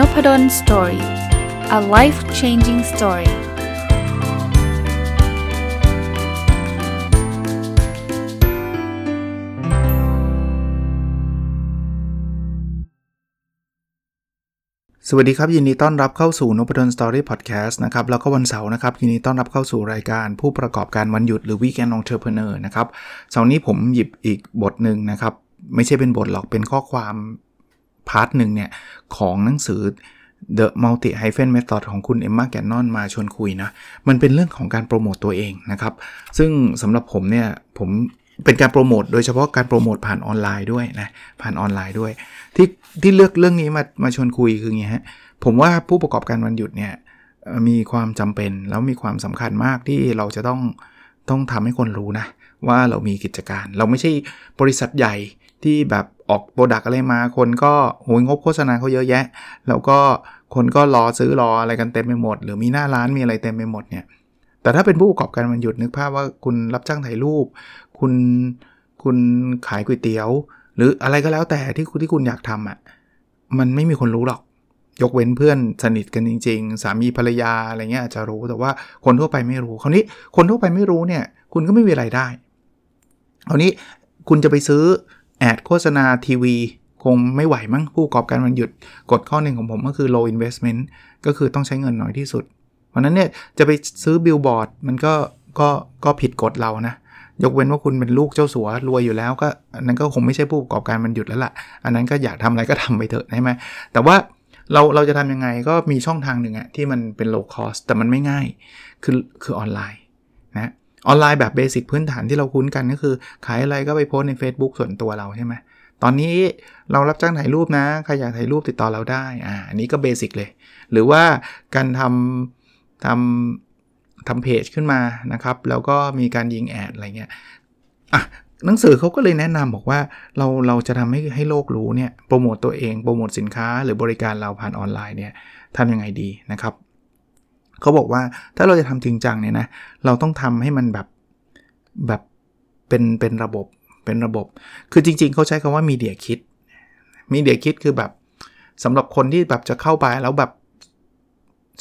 นพด ล Story a life changing story สวัสดีครับ ยินดีต้อนรับเข้าสู่น p ด d สตอรี่พอดแคสต์นะครับ แล้วก็วันเสาร์นะครับ ยินดีต้อนรับเข้าสู่รายการผู้ประกอบการวันหยุดหรือ Weekend Entrepreneur นะครับเสาร์นี้ผมหยิบอีกบทหนึ่งนะครับ ไม่ใช่เป็นบทหรอกเป็นข้อความ part หนึ่งเนี่ย ของหนังสือ The Multi Hyphen Method ของคุณ Emma Gannon มาชวนคุยนะ มันเป็นเรื่องของการโปรโมตตัวเองนะครับ ซึ่งสำหรับผมเนี่ย ผมเป็นการโปรโมทโดยเฉพาะการโปรโมทผ่านออนไลน์ด้วยนะ ผ่านออนไลน์ด้วย ที่ที่เลือกเรื่องนี้มามาชวนคุยคือไงฮะผมว่าผู้ประกอบการวันหยุดเนี่ยมีความจำเป็นแล้วมีความสำคัญมากที่เราจะต้องต้องทำให้คนรู้นะ ว่าเรามีกิจการ เราไม่ใช่บริษัทใหญ่ที่แบบ ออกโปรดักอะไรมา คนก็โหยงบโฆษณาเขาเยอะแยะ แล้วก็คนก็รอซื้อรออะไรกันเต็มไปหมด หรือมีหน้าร้านมีอะไรเต็มไปหมดเนี่ย แต่ถ้าเป็นผู้ประกอบการมันหยุดนึกภาพว่าคุณรับจ้างถ่ายรูป คุณคุณขายก๋วยเตี๋ยว หรืออะไรก็แล้วแต่ที่คุณที่คุณอยากทำอะ่ะมันไม่มีคนรู้หรอก ยกเว้นเพื่อนสนิทกันจริง ๆ สามีภรรยาอะไรเงี้ยอาจจะรู้แต่ว่าคนทั่วไปไม่รู้คราวนี้คนทั่วไปไม่รู้เนี่ย คุณก็ไม่มีไรายได้คราวนี้คุณจะไปซื้อ แอดโฆษณาทีวี คงไม่ไหวมั้งผู้ประกอบการมันหยุดกฎข้อหนึ่งของผมก็คือ low investment ก็คือต้องใช้เงินน้อยที่สุด เพราะนั้นเนี่ยจะไปซื้อบิลบอร์ดมันก็ก็ก็ผิดกฎเรานะ ยกเว้นว่าคุณเป็นลูกเจ้าสัวรวยอยู่แล้วก็อันนั้นก็คงไม่ใช่ผู้ประกอบการมันหยุดแล้วละ่ะ อันนั้นก็อยากทำอะไรก็ทำไปเถอะใช่ไหมแต่ว่าเราเราจะทำยังไงก็มีช่องทางหนึ่งอะที่มันเป็น low cost แต่มันไม่ง่าย คือคือออนไลน์นะ ออนไลน์แบบเบสิกพื้นฐานที่เราคุ้นกันก็คือ ขายอะไรก็ไปโพสใน Facebook ส่วนตัวเราใช่ไหมตอนนี้เรารับจ้างถ่ายรูปนะใครอยากถ่ายรูปติดต่อเราได้อ่าอันนี้ก็เบสิกเลย หรือว่าการทำทำทำเพจขึ้นมานะครับ แล้วก็มีการยิงแอดอะไรเงี้ยอะหนังสือเขาก็เลยแนะนำบอกว่าเราเราจะทำให้ให้โลกรู้เนี่ยโปรโมตตัวเองโปรโมทสินค้าหรือบริการเราผ่านออนไลน์เนี่ยทำยังไงดีนะครับ เขาบอกว่าถ้าเราจะทำจริงจังเนี่ยนะเราต้องทำให้มันแบบแบบเป็นเป็นระบบเป็นระบบ คือจริง ๆ เขาใช้คำว่ามีเดียคิดมีเดียคิดคือแบบสำหรับคนที่แบบจะเข้าไปแล้วแบบ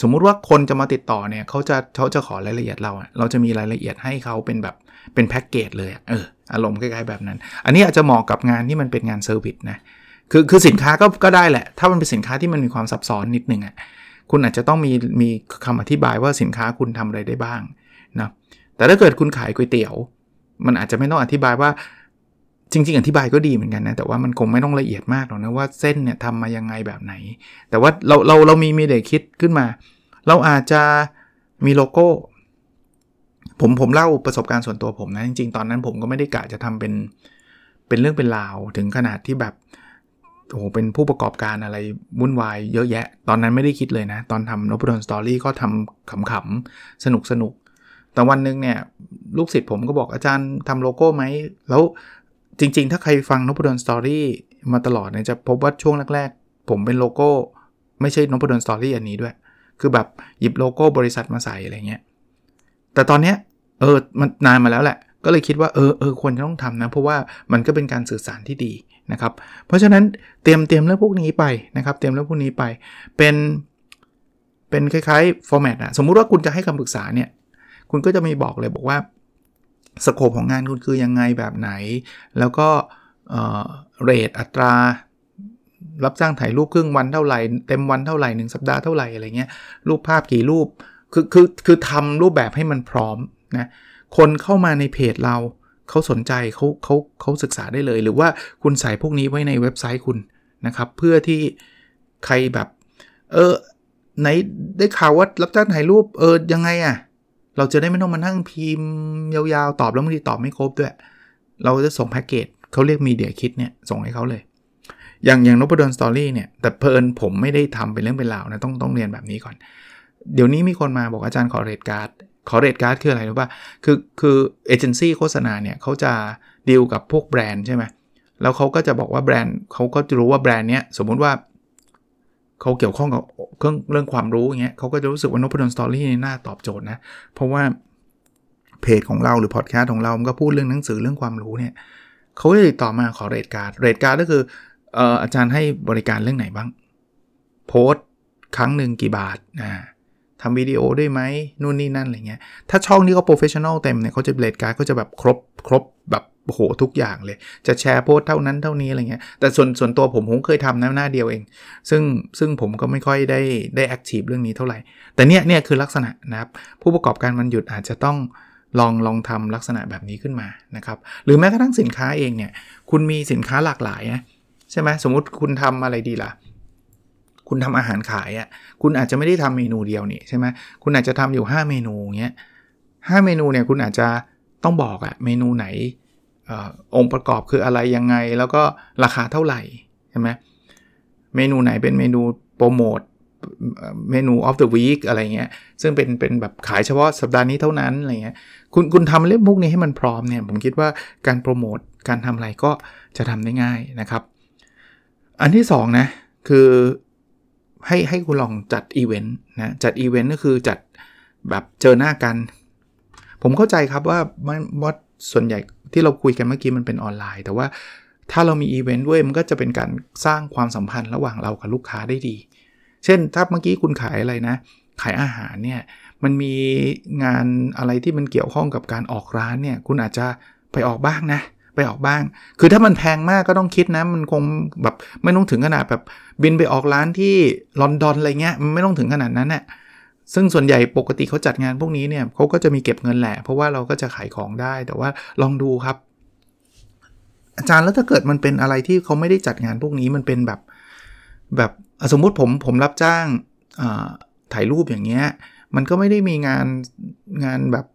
สมมุติว่าคนจะมาติดต่อเนี่ยเขาจะเขาจะขอรายละเอียดเราเราจะมีรายละเอียดให้เขาเป็นแบบเป็นแพ็กเกจเลยเอออารมณ์คล้ายๆแบบนั้น อันนี้อาจจะเหมาะกับงานที่มันเป็นงานเซอร์วิสนะคือคือสินค้าก็ก็ได้แหละ ถ้ามันเป็นสินค้าที่มันมีความซับซ้อนนิดนึงอะ่ะ คุณอาจจะต้องมีมีคำอธิบายว่าสินค้าคุณทำอะไรได้บ้างนะแต่ถ้าเกิดคุณขายก๋วยเตี๋ยว มันอาจจะไม่ต้องอธิบายว่าจริง ๆ อธิบายก็ดีเหมือนกันนะ แต่ว่ามันคงไม่ต้องละเอียดมากหรอกนะว่าเส้นเนี่ยทำมายังไงแบบไหน แต่ว่าเราเราเรามีมีเดคิดขึ้นมา เราอาจจะมีโลโก้ ผมผมเล่าประสบการณ์ส่วนตัวผมนะ จริง ๆ ตอนนั้นผมก็ไม่ได้กะจะทำเป็นเป็นเรื่องเป็นราว ถึงขนาดที่แบบ โอ้โหเป็นผู้ประกอบการอะไรวุ่นวายเยอะแยะ ตอนนั้นไม่ได้คิดเลยนะ ตอนทำนพดล Story ก็ทำขำๆ สนุกสนุก แต่วันนึงเนี่ย ลูกศิษย์ผมก็บอกอาจารย์ทำโลโก้ไหม แล้วจริงๆ ถ้าใครฟังนพดล Story มาตลอดเนี่ยจะพบว่าช่วงแรกๆ ผมเป็นโลโก้ ไม่ใช่นพดล Story อันนี้ด้วย คือแบบหยิบโลโก้บริษัทมาใส่อะไรเงี้ย แต่ตอนเนี้ยเออมันนานมาแล้วแหละ ก็เลยคิดว่าเออเออควรจะต้องทำนะ เพราะว่ามันก็เป็นการสื่อสารที่ดีนะครับ เพราะฉะนั้นเตรียมเตรียมเรื่องพวกนี้ไปนะครับ เตรียมเรื่องพวกนี้ไปเป็นเป็นคล้ายๆ format อะสมมุติว่าคุณจะให้คำปรึกษาเนี่ย คุณก็จะมีบอกเลยบอกว่า scope ของงานคุณคือยังไงแบบไหน แล้วก็เรทอัตรา รับจ้างถ่ายรูปครึ่งวันเท่าไหร่ เต็มวันเท่าไหร่หนึ่งสัปดาห์เท่าไหร่อะไรเงี้ยรูปภาพกี่รูปคือคือคือทำรูปแบบให้มันพร้อมนะ คนเข้ามาในเพจเราเขาสนใจเขาเขาเขาศึกษาได้เลย หรือว่าคุณใส่พวกนี้ไว้ในเว็บไซต์คุณนะครับ เพื่อที่ใครแบบ เออไหนได้ข่าวว่ารับจ้างถ่ายรูปเออยังไงอะ่ะเราจะได้ไม่ต้องมานั่งพิมพ์ยาวๆ ตอบแล้วบางทีตอบไม่ครบด้วย เราจะส่งแพ็กเกจเขาเรียก media kit เนี่ยส่งให้เขาเลย อย่างอย่างนพดล Story เนี่ย แต่เผอิญผมไม่ได้ทำเป็นเรื่องเป็นราวนะต้องต้องเรียนแบบนี้ก่อน เดี๋ยวนี้มีคนมาบอกอาจารย์ขอ rate card ขอ rate card คืออะไรรู้ป่ะคือคือเอเจนซี่โฆษณาเนี่ยเขาจะดีลกับพวกแบรนด์ใช่ไหมแล้วเขาก็จะบอกว่าแบรนด์เขาก็จะรู้ว่าแบรนด์เนี้ยสมมุติว่าเขาเกี่ยวข้องกับเครื่องเรื่องความรู้อย่างเงี้ยเขาก็จะรู้สึกว่านพดล Story นี่น่าตอบโจทย์นะ เพราะว่าเพจของเราหรือพอดแคสต์ของเรา มันก็พูดเรื่องหนังสือเรื่องความรู้เนี่ยเขาก็ติดต่อมาขอ rate card rate card ก็คืออาจารย์ให้บริการเรื่องไหนบ้าง โพสครั้งหนึ่งกี่บาทอ่า ทำวิดีโอได้ไหมนู่นนี่นั่นอะไรเงี้ย ถ้าช่องที่เขา professional เต็มเนี่ยเขาจะ rate card เขาจะแบบครบครบแบบโหทุกอย่างเลย จะแชร์โพสเท่านั้นเท่านี้อะไรเงี้ย แต่ส่วนส่วนตัวผมผมเคยทำนะหน้าเดียวเอง ซึ่งซึ่งผมก็ไม่ค่อยได้ได้แอคทีฟเรื่องนี้เท่าไหร่ แต่เนี่ยเนี่ยคือลักษณะนะครับผู้ประกอบการมันหยุดอาจจะต้องลองลองทำลักษณะแบบนี้ขึ้นมานะครับ หรือแม้กระทั่งสินค้าเองเนี่ย คุณมีสินค้าหลากหลายนะใช่ไหมสมมุติคุณทำอะไรดีล่ะ คุณทำอาหารขายอะ่ะคุณอาจจะไม่ได้ทำเมนูเดียวนี่ใช่ไหมคุณอาจจะทำอยู่ 5 เมนูเงี้ยห้าเมนูเนี่ยคุณอาจจะต้องบอกอะเมนูไหนอองค์ประกอบคืออะไรยังไง แล้วก็ราคาเท่าไหร่ใช่ไหมเมนูไหนเป็นเมนูโปรโมทเมนู of the week อะไรเงี้ย ซึ่งเป็นเป็นแบบขายเฉพาะสัปดาห์นี้เท่านั้นอะไรเงี้ย คุณคุณทำเล่มมุกนี้ให้มันพร้อมเนี่ย ผมคิดว่าการโปรโมทการทำอะไรก็จะทำได้ง่ายนะครับ อันที่2นะคือ ให้ให้คุณลองจัดอีเวนต์นะจัดอีเวนต์ก็คือจัดแบบเจอหน้ากัน ผมเข้าใจครับว่าว่าส่วนใหญ่ที่เราคุยกันเมื่อกี้มันเป็นออนไลน์ แต่ว่าถ้าเรามีอีเวนต์ด้วยมันก็จะเป็นการสร้างความสัมพันธ์ระหว่างเรากับลูกค้าได้ดี เช่น ถ้าเมื่อกี้คุณขายอะไรนะ ขายอาหารเนี่ยมันมีงานอะไรที่มันเกี่ยวข้องกับการออกร้านเนี่ยคุณอาจจะไปออกบ้างนะ ไปออกบ้าง คือถ้ามันแพงมากก็ต้องคิดนะ มันคงแบบไม่ต้องถึงขนาดแบบบินไปออกร้านที่ลอนดอนอะไรเงี้ย มันไม่ต้องถึงขนาดนั้นแหละซึ่งส่วนใหญ่ปกติเขาจัดงานพวกนี้เนี่ยเขาก็จะมีเก็บเงินแหละ เพราะว่าเราก็จะขายของได้ แต่ว่าลองดูครับ อาจารย์แล้วถ้าเกิดมันเป็นอะไรที่เขาไม่ได้จัดงานพวกนี้มันเป็นแบบแบบสมมุติผมผมรับจ้างถ่ายรูปอย่างเงี้ย มันก็ไม่ได้มีงานงานแบบ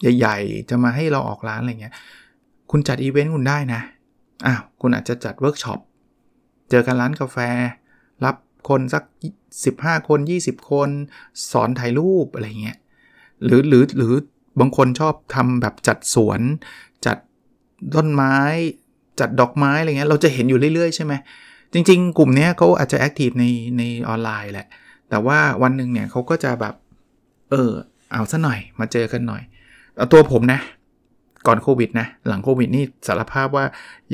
ใหญ่ ๆ จะมาให้เราออกร้านอะไรเงี้ย คุณจัดอีเวนต์คุณได้นะอ้าวคุณอาจจะจัดเวิร์กช็อปเจอกันร้านกาแฟ รับคนสัก 15 คน 20 คน สอนถ่ายรูปอะไรเงี้ยหรือหรือหรือบางคนชอบทำแบบจัดสวน จัดต้นไม้ จัดดอกไม้อะไรเงี้ยเราจะเห็นอยู่เรื่อยๆใช่ไหมจริง ๆ กลุ่มนี้เขาอาจจะแอคทีฟในในออนไลน์แหละ แต่ว่าวันหนึ่งเนี่ยเขาก็จะแบบ เออ เอาซะหน่อยมาเจอกันหน่อยเอาตัวผมนะ ก่อนโควิดนะหลังโควิดนี่สารภาพว่า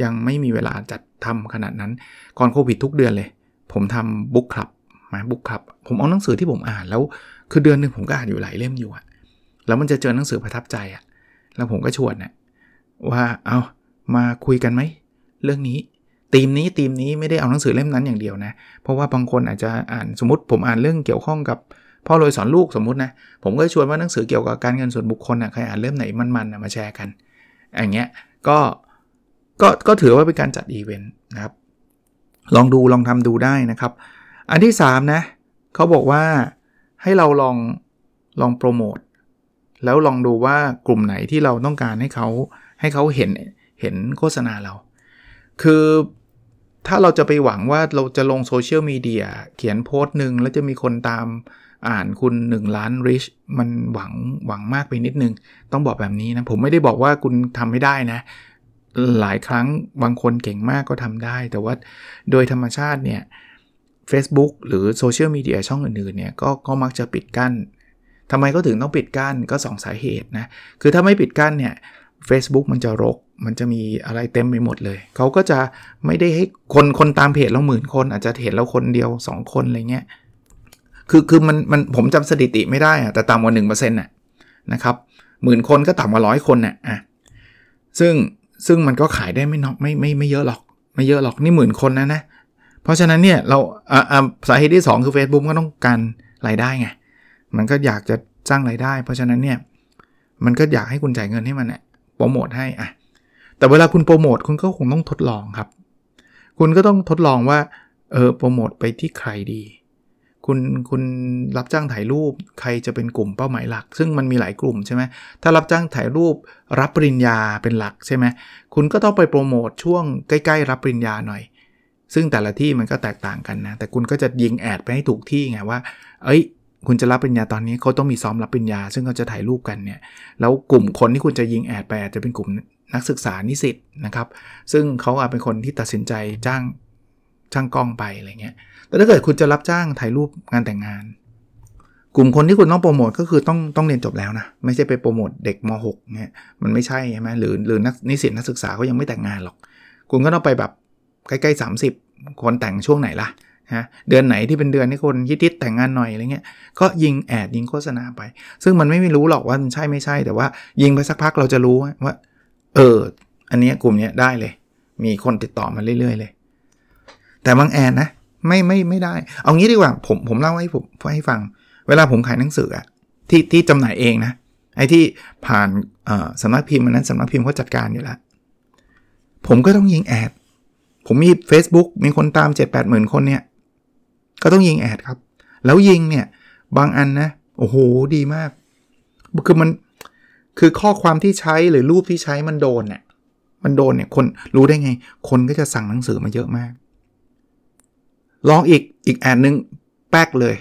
ยังไม่มีเวลาจัดทำขนาดนั้น ก่อนโควิดทุกเดือนเลย ผมทำบุ๊กคลับมาบุ๊กคลับ ผมเอาหนังสือที่ผมอ่านแล้ว คือเดือนหนึ่งผมก็อ่านอยู่หลายเล่มอยู่อะแล้วมันจะเจอหนังสือประทับใจอะแล้วผมก็ชวนนะว่าเอามาคุยกันไหมเรื่องนี้ทีมนี้ทีมนี้ไม่ได้เอาหนังสือเล่มนั้นอย่างเดียวนะ เพราะว่าบางคนอาจจะอ่านสมมติผมอ่านเรื่องเกี่ยวข้องกับ พ่อรวยสอนลูกสมมตินะ ผมก็ชวนว่าหนังสือเกี่ยวกับการเงินส่วนบุคคลนะใครอ่านเล่มไหนมันๆนะมาแชร์กัน อย่างเงี้ยก็ก็ก็ถือว่าเป็นการจัดอีเวนต์นะครับ ลองดูลองทำดูได้นะครับ อันที่ 3 นะเขาบอกว่าให้เราลองลองโปรโมทแล้วลองดูว่ากลุ่มไหนที่เราต้องการให้เขาให้เขาเห็นเห็นโฆษณาเรา คือถ้าเราจะไปหวังว่าเราจะลงโซเชียลมีเดียเขียนโพสต์หนึ่งแล้วจะมีคนตาม อ่านคุณ 1 ล้าน reachมันหวังหวังมากไปนิดนึง ต้องบอกแบบนี้นะ ผมไม่ได้บอกว่าคุณทำไม่ได้นะ หลายครั้งบางคนเก่งมากก็ทำได้ แต่ว่าโดยธรรมชาติเนี่ย Facebook หรือโซเชียลมีเดียช่องอื่นๆเนี่ยก็ก็มักจะปิดกั้นทำไมก็ถึงต้องปิดกั้นก็สองสาเหตุนะ คือถ้าไม่ปิดกั้นเนี่ย Facebook มันจะรก มันจะมีอะไรเต็มไปหมดเลย เขาก็จะไม่ได้ให้คนคนตามเพจเราหมื่นคน อาจจะเห็นเราคนเดียว 2 คนอะไรเงี้ย คือคือมันมันผมจำสถิติไม่ได้อะแต่ต่ำกว่า1%น่ะนะครับหมื่นคนก็ต่ำกว่าร้อยคนน่ะอะซึ่งซึ่งมันก็ขายได้ไม่นอกไม่ไม่ไม่เยอะหรอก ไม่เยอะหรอกนี่หมื่นคนนะนะ เพราะฉะนั้นเนี่ยเราอ่าสาเหตุที่ 2 คือ Facebook ก็ต้องการรายได้ไงมันก็อยากจะสร้างรายได้ เพราะฉะนั้นเนี่ยมันก็อยากให้คุณจ่ายเงินให้มันเนี่ยโปรโมทให้อะแต่เวลาคุณโปรโมทคุณก็คงต้องทดลองครับ คุณก็ต้องทดลองว่าเออโปรโมทไปที่ใครดี คุณคุณรับจ้างถ่ายรูปใครจะเป็นกลุ่มเป้าหมายหลัก ซึ่งมันมีหลายกลุ่มใช่ไหมถ้ารับจ้างถ่ายรูปรับปริญญาเป็นหลักใช่ไหมคุณก็ต้องไปโปรโมทช่วงใกล้ๆ รับปริญญาหน่อย ซึ่งแต่ละที่มันก็แตกต่างกันนะแต่คุณก็จะยิงแอดไปให้ถูกที่ไงว่า เอ้ย คุณจะรับปริญญาตอนนี้เขาต้องมีซ้อมรับปริญญา ซึ่งเขาจะถ่ายรูปกันเนี่ยแล้วกลุ่มคนที่คุณจะยิงแอดไปอาจจะเป็นกลุ่มนักศึกษานิสิตนะครับซึ่งเขาอาจเป็นคนที่ตัดสินใจจ้างช่างกล้องไปอะไรเงี้ย แต่ถ้าเกิดคุณจะรับจ้างถ่ายรูปงานแต่งงาน กลุ่มคนที่คุณต้องโปรโมทก็คือต้องต้องเรียนจบแล้วนะ ไม่ใช่ไปโปรโมทเด็กม .6 เนี่ยมันไม่ใช่ใช่ไหมหรือหรือนักนิสิตนักศึกษาเขายังไม่แต่งงานหรอก คุณก็ต้องไปแบบใกล้ๆ30 คนแต่งช่วงไหนล่ะนะเดือนไหนที่เป็นเดือนที่คนฮิตๆแต่งงานหน่อยอะไรเงี้ย ก็ยิงแอดยิงโฆษณาไป ซึ่งมันไม่รู้หรอกว่ามันใช่ไม่ใช่ แต่ว่ายิงไปสักพักเราจะรู้ว่า เออ อันนี้กลุ่มนี้ได้เลย มีคนติดต่อมาเรื่อย ๆ เลย แต่บางแอดนะ ไม่ไม่ไม่ได้ เอางี้ดีกว่าผมผมเล่าให้ผมให้ฟัง เวลาผมขายหนังสืออะที่ที่จำหน่ายเองนะไอ้ที่ผ่านสำนักพิมพ์มันนั้นสำนักพิมพ์เขาจัดการอยู่แล้ว ผมก็ต้องยิงแอด ผมมี Facebook มีคนตาม 7 8 0 0 0 0คนเนี่ย ก็ต้องยิงแอดครับ แล้วยิงเนี่ย บางอันนะ โอ้โห ดีมาก คือมันคือข้อความที่ใช้หรือรูปที่ใช้มันโดนเนี่ยมันโดนเนี่ยคนรู้ได้ไง คนก็จะสั่งหนังสือมาเยอะมาก ลองอีกอีกแอดนึงแป๊กเลย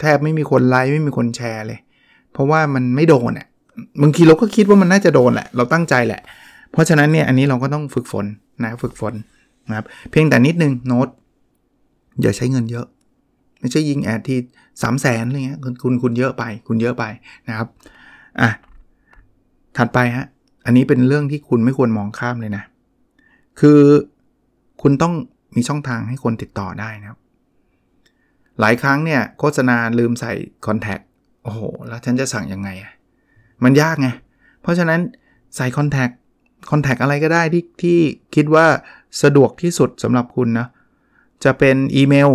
แทบไม่มีคนไลค์ไม่มีคนแชร์เลย เพราะว่ามันไม่โดนอะบางทีเราก็คิดว่ามันน่าจะโดนแหละเราตั้งใจแหละ เพราะฉะนั้นเนี่ยอันนี้เราก็ต้องฝึกฝนนะฝึกฝนนะครับเพียงแต่นิดนึงโน้ตอย่าใช้เงินเยอะ ไม่ใช่ยิงแอดที่สามแสนอะไรเงี้ยคุณคุณคุณเยอะไป คุณเยอะไปนะครับอะถัดไปฮะอันนี้เป็นเรื่องที่คุณไม่ควรมองข้ามเลยนะ คือคุณต้อง มีช่องทางให้คนติดต่อได้นะครับ หลายครั้งเนี่ยโฆษณาลืมใส่คอนแทคโอ้โห แล้วฉันจะสั่งยังไงอะมันยากไง เพราะฉะนั้นใส่คอนแทคคอนแทคอะไรก็ได้ที่ที่คิดว่าสะดวกที่สุดสำหรับคุณนะ จะเป็นอีเมล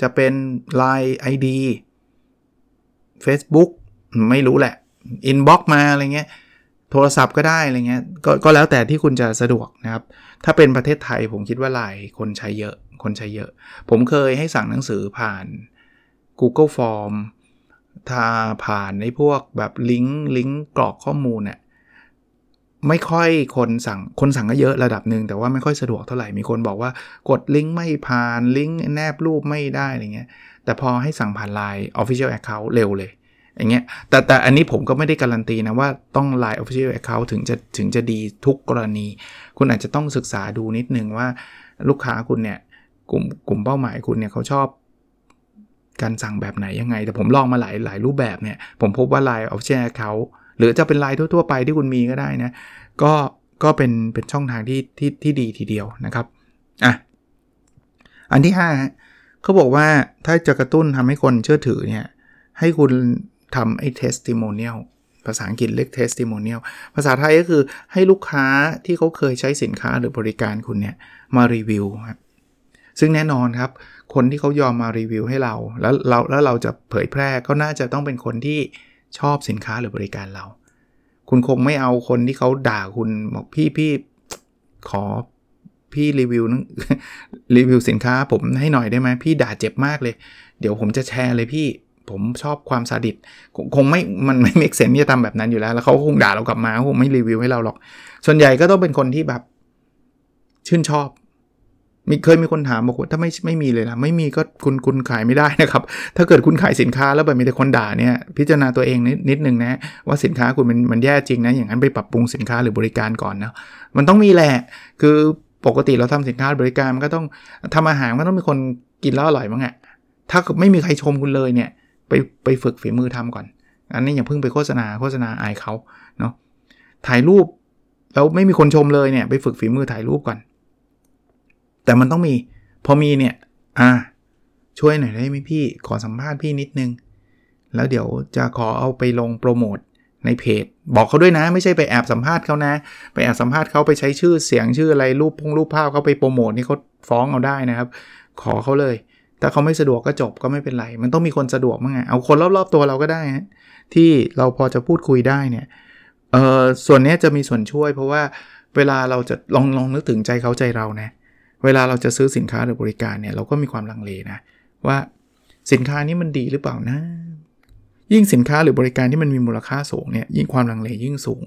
จะเป็น Line ID Facebook ไม่รู้แหละ Inbox มาอะไรเงี้ย โทรศัพท์ก็ได้อะไรเงี้ยกก็แล้วแต่ที่คุณจะสะดวกนะครับ ถ้าเป็นประเทศไทยผมคิดว่าไลน์คนใช้เยอะคนใช้เยอะ ผมเคยให้สั่งหนังสือผ่าน Google Form ถ้าผ่านในพวกแบบลิงก์ลิงก์กรอกข้อมูลเนี่ยไม่ค่อยคนสั่งคนสั่งก็เยอะระดับหนึ่งแต่ว่าไม่ค่อยสะดวกเท่าไหร่มีคนบอกว่ากดลิงก์ไม่ผ่านลิงก์แนบรูปไม่ได้อะไรเงี้ยแต่พอให้สั่งผ่าน Line Official Account เร็วเลย อย่างเงี้ยแต่แต่อันนี้ผมก็ไม่ได้การันตีนะว่าต้อง Line Official Account ถึงจะถึงจะดีทุกกรณี คุณอาจจะต้องศึกษาดูนิดนึงว่าลูกค้าคุณเนี่ยกลุ่มกลุ่มเป้าหมายคุณเนี่ยเขาชอบการสั่งแบบไหนยังไง แต่ผมลองมาหลายหลายรูปแบบเนี่ย ผมพบว่า Line Official Account หรือจะเป็น Line ทั่ว ๆ ไปที่คุณมีก็ได้นะ ก็ก็เป็นเป็นช่องทางที่ที่ที่ดีทีเดียวนะครับอะอันที่5เขาบอกว่าถ้าจะกระตุ้นทำให้คนเชื่อถือเนี่ยให้คุณ ทำไอ้ testimonial ภาษาอังกฤษเรียก testimonial ภาษาไทยก็คือให้ลูกค้าที่เขาเคยใช้สินค้าหรือบริการคุณเนี่ย มารีวิวครับซึ่งแน่นอนครับ คนที่เขายอมมารีวิวให้เรา แล้วเราแล้วเราจะเผยแพร่ก็น่าจะต้องเป็นคนที่ชอบสินค้าหรือบริการเรา คุณคงไม่เอาคนที่เขาด่าคุณบอกพี่พี่ขอพี่รีวิวรีวิวสินค้าผมให้หน่อยได้ไหมพี่ด่าเจ็บมากเลย เดี๋ยวผมจะแชร์เลยพี่ ผมชอบความซาดิสคงไม่มันไม่ make sense ที่จะทำแบบนั้นอยู่แล้ว แล้วเขาคงด่าเรากลับมาคงไม่รีวิวให้เราหรอก ส่วนใหญ่ก็ต้องเป็นคนที่แบบ ชื่นชอบมีเคยมีคนถามบอกว่าถ้าไม่ไม่มีเลยนะไม่มีก็คุณคุณขายไม่ได้นะครับ ถ้าเกิดคุณขายสินค้าแล้วแบบมีแต่คนด่าเนี่ย พิจารณาตัวเองนิดนิดนึงนะว่าสินค้าคุณมันมันแย่จริงนะ อย่างนั้นไปปรับปรุงสินค้าหรือบริการก่อนนะมันต้องมีแหละคือปกติเราทำสินค้าบริการมันก็ต้องทำอาหารก็ต้องมีคนกินแล้วอร่อยมั้งอะถ้าไม่มีใครชมคุณเลยเนี่ย ไปไปฝึกฝีมือทำก่อน อันนี้อย่าเพิ่งไปโฆษณาโฆษณาอายเขาเนาะถ่ายรูปแล้วไม่มีคนชมเลยเนี่ยไปฝึกฝีมือถ่ายรูปก่อน แต่มันต้องมีพอมีเนี่ยอ่าช่วยหน่อยได้ไหมพี่ขอสัมภาษณ์พี่นิดนึง แล้วเดี๋ยวจะขอเอาไปลงโปรโมทในเพจ บอกเขาด้วยนะ ไม่ใช่ไปแอบสัมภาษณ์เขานะ ไปแอบสัมภาษณ์เขาไปใช้ชื่อเสียงชื่ออะไรรูปพงรูปภาพเขาไปโปรโมทนี่เขาฟ้องเอาได้นะครับ ขอเขาเลย ถ้าเขาไม่สะดวกก็จบก็ไม่เป็นไร มันต้องมีคนสะดวกมั้งไงเอาคนรอบๆตัวเราก็ได้ที่เราพอจะพูดคุยได้เนี่ยเออส่วนนี้จะมีส่วนช่วย เพราะว่าเวลาเราจะลองลองนึกถึงใจเขาใจเรานะเวลาเราจะซื้อสินค้าหรือบริการเนี่ยเราก็มีความลังเลนะว่าสินค้านี้มันดีหรือเปล่านะ ยิ่งสินค้าหรือบริการที่มันมีมูลค่าสูงเนี่ยยิ่งความลังเลยิ่งสูง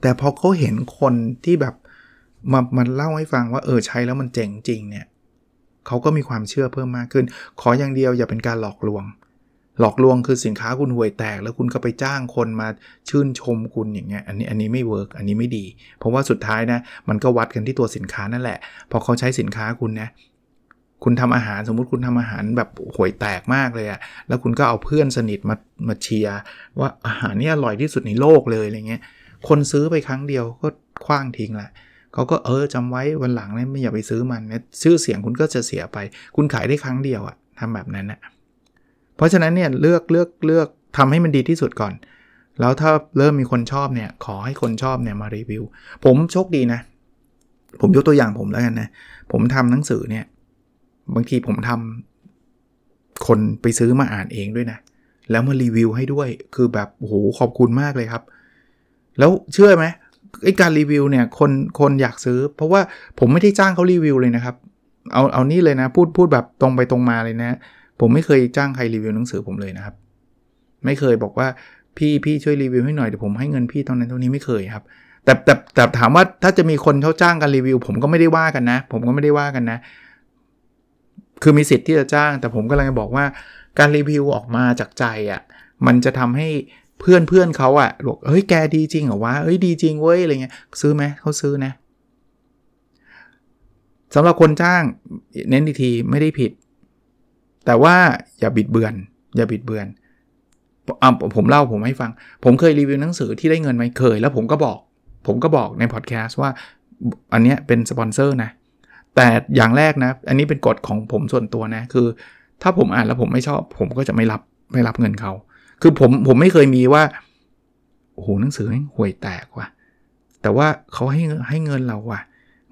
แต่พอเขาเห็นคนที่แบบมามาเล่าให้ฟังว่าเออใช้แล้วมันเจ๋งจริงเนี่ย เขาก็มีความเชื่อเพิ่มมากขึ้น ขออย่างเดียวอย่าเป็นการหลอกลวง หลอกลวงคือสินค้าคุณห่วยแตก แล้วคุณก็ไปจ้างคนมาชื่นชมคุณอย่างเงี้ยอันนี้อันนี้ไม่ work อันนี้ไม่ดี เพราะว่าสุดท้ายนะมันก็วัดกันที่ตัวสินค้านั่นแหละ พอเขาใช้สินค้าคุณนะคุณทำอาหารสมมุติคุณทำอาหารแบบห่วยแตกมากเลยอะแล้วคุณก็เอาเพื่อนสนิทมามาเชียร์ว่าอาหารนี่อร่อยที่สุดในโลกเลยอะไรเงี้ยคนซื้อไปครั้งเดียวก็คว้างทิ้งแหละ เขาก็เออจำไว้วันหลังเนี่ยไม่อย่าไปซื้อมันนะชื่อเสียงคุณก็จะเสียไป คุณขายได้ครั้งเดียวอะทำแบบนั้นนะเพราะฉะนั้นเนี่ยเลือกเลือกเลือกทำให้มันดีที่สุดก่อน แล้วถ้าเริ่มมีคนชอบเนี่ยขอให้คนชอบเนี่ยมารีวิว ผมโชคดีนะ ผมยกตัวอย่างผมแล้วกันนะ ผมทำหนังสือเนี่ยบางทีผมทำคนไปซื้อมาอ่านเองด้วยนะ แล้วมารีวิวให้ด้วย คือแบบโอ้โหขอบคุณมากเลยครับ แล้วเชื่อไหม ไอการรีวิวเนี่ยคนคนอยากซื้อ เพราะว่าผมไม่ได้จ้างเขารีวิวเลยนะครับ เอาเอานี่เลยนะ พูดพูดแบบตรงไปตรงมาเลยนะ ผมไม่เคยจ้างใครรีวิวหนังสือผมเลยนะครับ ไม่เคยบอกว่าพี่พี่ช่วยรีวิวให้หน่อยเดี๋ยวผมให้เงินพี่ตอนนั้นเท่านี้ไม่เคยครับ แต่แต่แต่ถามว่าถ้าจะมีคนเขาจ้างกันรีวิว ผมก็ไม่ได้ว่ากันนะ ผมก็ไม่ได้ว่ากันนะ คือมีสิทธิ์ที่จะจ้าง แต่ผมกำลังจะบอกว่าการรีวิวออกมาจากใจอะ่ะมันจะทำให้ เพื่อนเพื่อนเขาอะ่ะบอกเฮ้ยแกดีจริงเหรอวะเฮ้ยดีจริงเว้ยอะไรเงี้ยซื้อไหมเขาซื้อนะสำหรับคนจ้างเน้นทีไม่ได้ผิด แต่ว่าอย่าบิดเบือน อย่าบิดเบือนอ่าผมเล่าผมให้ฟัง ผมเคยรีวิวหนังสือที่ได้เงินไหมเคย แล้วผมก็บอก ผมก็บอกในพอดแคสต์ว่าอันนี้เป็นสปอนเซอร์นะ แต่อย่างแรกนะ อันนี้เป็นกฎของผมส่วนตัวนะ คือ ถ้าผมอ่านแล้วผมไม่ชอบ ผมก็จะไม่รับไม่รับเงินเขา คือผมผมไม่เคยมีว่าโอ้โหหนังสือห่วยแตกว่ะแต่ว่าเขาให้ให้เงินเราว่ะ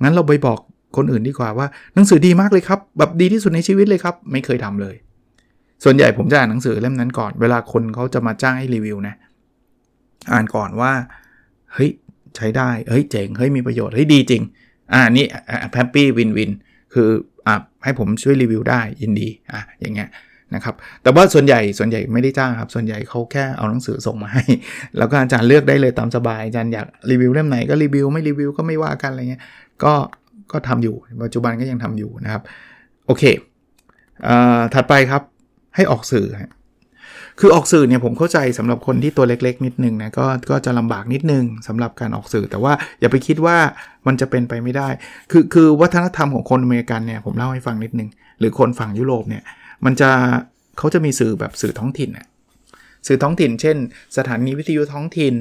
งั้นเราไปบอกคนอื่นดีกว่าว่าหนังสือดีมากเลยครับ แบบดีที่สุดในชีวิตเลยครับ ไม่เคยทำเลย ส่วนใหญ่ผมจะอ่านหนังสือเล่มนั้นก่อน เวลาคนเขาจะมาจ้างให้รีวิวนะ อ่านก่อนว่า เฮ้ยใช้ได้ เฮ้ยเจ๋ง เฮ้ยมีประโยชน์ เฮ้ยดีจริง อ่านี่แฮปปี้วินวิน คืออ่าให้ผมช่วยรีวิวได้ยินดี อะอย่างเงี้ย นะครับแต่ว่าส่วนใหญ่ส่วนใหญ่ไม่ได้จ้างครับ ส่วนใหญ่เขาแค่เอาหนังสือส่งมาให้ แล้วก็อาจารย์เลือกได้เลยตามสบายอาจารย์อยากรีวิวเล่มไหนก็รีวิวไม่รีวิวก็ไม่ว่ากันอะไรเงี้ยก็ก็ทำอยู่ปัจจุบันก็ยังทำอยู่นะครับ โอเคอ่าถัดไปครับให้ออกสื่อ คือออกสื่อเนี่ยผมเข้าใจสำหรับคนที่ตัวเล็กๆ นิดนึงนะก็ก็จะลำบากนิดนึงสำหรับการออกสื่อ แต่ว่าอย่าไปคิดว่ามันจะเป็นไปไม่ได้ คือคือวัฒนธรรมของคนอเมริกันเนี่ยผมเล่าให้ฟังนิดนึง หรือคนฝั่งยุโรปเนี่ย มันจะเขาจะมีสื่อแบบสื่อท้องถิ่นน่สื่อท้องถิ่น เช่น สถานีวิทยุท้องถิ่น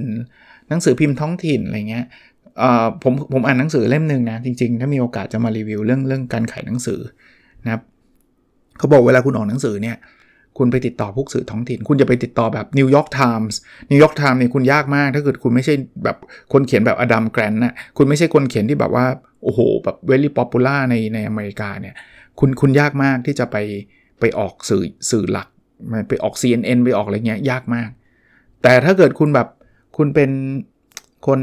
หนังสือพิมพ์ท้องถิ่นอะไรเงี้ยผมผมอ่านหนังสือเล่มหนึ่งนะ จริงๆ ถ้ามีโอกาสจะมารีวิวเรื่องเรื่องการขายหนังสือนะครับเขาบอกเวลาคุณออกหนังสือเนี่ยคุณไปติดต่อพวกสื่อท้องถิ่น คุณจะไปติดต่อแบบ New York Times New York Times เนี่ยคุณยากมากถ้าเกิดคุณไม่ใช่แบบคนเขียนแบบ Adam Grant น่ะคุณไม่ใช่คนเขียนที่แบบว่า โอ้โห แบบ very popular ในในอเมริกาเนี่ยคุณคุณยากมากที่จะไป ไปออกสื่อสื่อหลักไปออก CNN ไปออกอะไรเงี้ยยากมาก แต่ถ้าเกิดคุณแบบคุณเป็นคน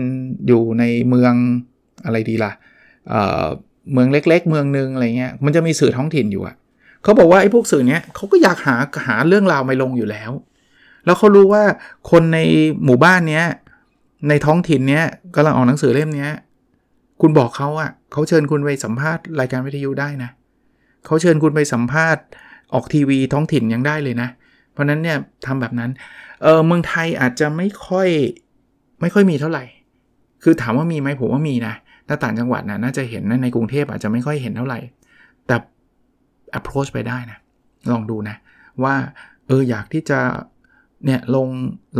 อยู่ในเมืองอะไรดีล่ะเเมืองเล็ก ๆ เมืองนึงอะไรเงี้ยมันจะมีสื่อท้องถิ่นอยู่อะเขาบอกว่าไอ้พวกสื่อเนี้ยเขาก็อยากหาหาเรื่องราวมาลงอยู่แล้ว แล้วเขารู้ว่าคนในหมู่บ้านเนี้ยในท้องถิ่นเนี้ยกำลังออกหนังสือเล่มเนี้ยคุณบอกเขาอะเขาเชิญคุณไปสัมภาษณ์รายการวิทยุได้นะเขาเชิญคุณไปสัมภาษณ์ ออกทีวีท้องถิ่นยังได้เลยนะ เพราะนั้นเนี่ยทำแบบนั้น เออเมืองไทยอาจจะไม่ค่อยไม่ค่อยมีเท่าไหร่ คือถามว่ามีไหมผมว่ามีนะถ้าต่างจังหวัดนะน่าจะเห็นนะในกรุงเทพอาจจะไม่ค่อยเห็นเท่าไหร่ แต่ approach ไปได้นะ ลองดูนะ ว่าเอออยากที่จะเนี่ยลง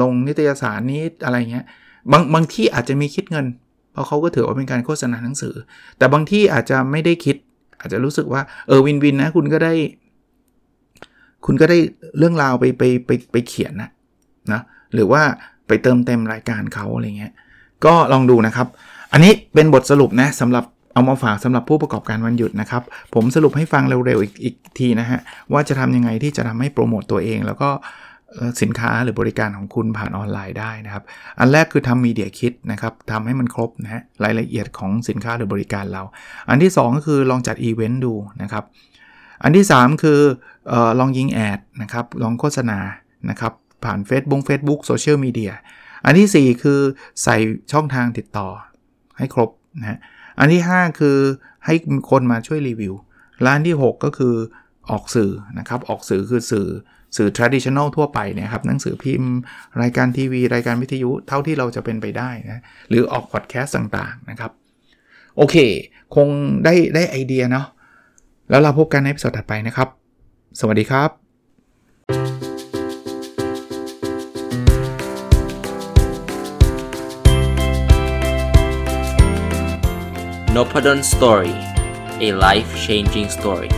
ลงนิตยสารนี้อะไรเงี้ยบางบางที่อาจจะมีคิดเงิน เพราะเขาก็ถือว่าเป็นการโฆษณาหนังสือ แต่บางที่อาจจะไม่ได้คิด อาจจะรู้สึกว่าเออวินวินนะคุณก็ได้ คุณก็ได้เรื่องราวไปไปไปไปเขียนนะนะหรือว่าไปเติมเต็มรายการเขาอะไรเงี้ยก็ลองดูนะครับ อันนี้เป็นบทสรุปนะสำหรับเอามาฝากสำหรับผู้ประกอบการวันหยุดนะครับ ผมสรุปให้ฟังเร็วๆอีกอีกทีนะฮะว่าจะทำยังไงที่จะทำให้โปรโมตตัวเอง แล้วก็สินค้าหรือบริการของคุณผ่านออนไลน์ได้นะครับ อันแรกคือทำ media kit นะครับทำให้มันครบนะฮะรายละเอียดของสินค้าหรือบริการเรา อันที่ 2 ก็คือลองจัดอีเวนต์ดูนะครับ อันที่ 3 คือออลองยิงแอดนะครับ ลองโฆษณานะครับ ผ่าน Facebook Facebook โซเชียลมีเดีย อันที่ 4 คือใส่ช่องทางติดต่อให้ครบนะฮะ อันที่ 5 คือให้คนมาช่วยรีวิวและอันที่ 6 ก็คือออกสื่อนะครับ ออกสื่อคือสื่อสื่อ traditional ทั่วไปนะครับ หนังสือพิมพ์ รายการทีวี รายการวิทยุ เท่าที่เราจะเป็นไปได้นะ หรือออกพอดแคสต์ต่างๆนะครับ โอเค คงได้ได้ไอเดียเนาะ แล้วเราพบกันในสดถัดไปนะครับ สวัสดีครับ n o p ด d o n Story a life changing story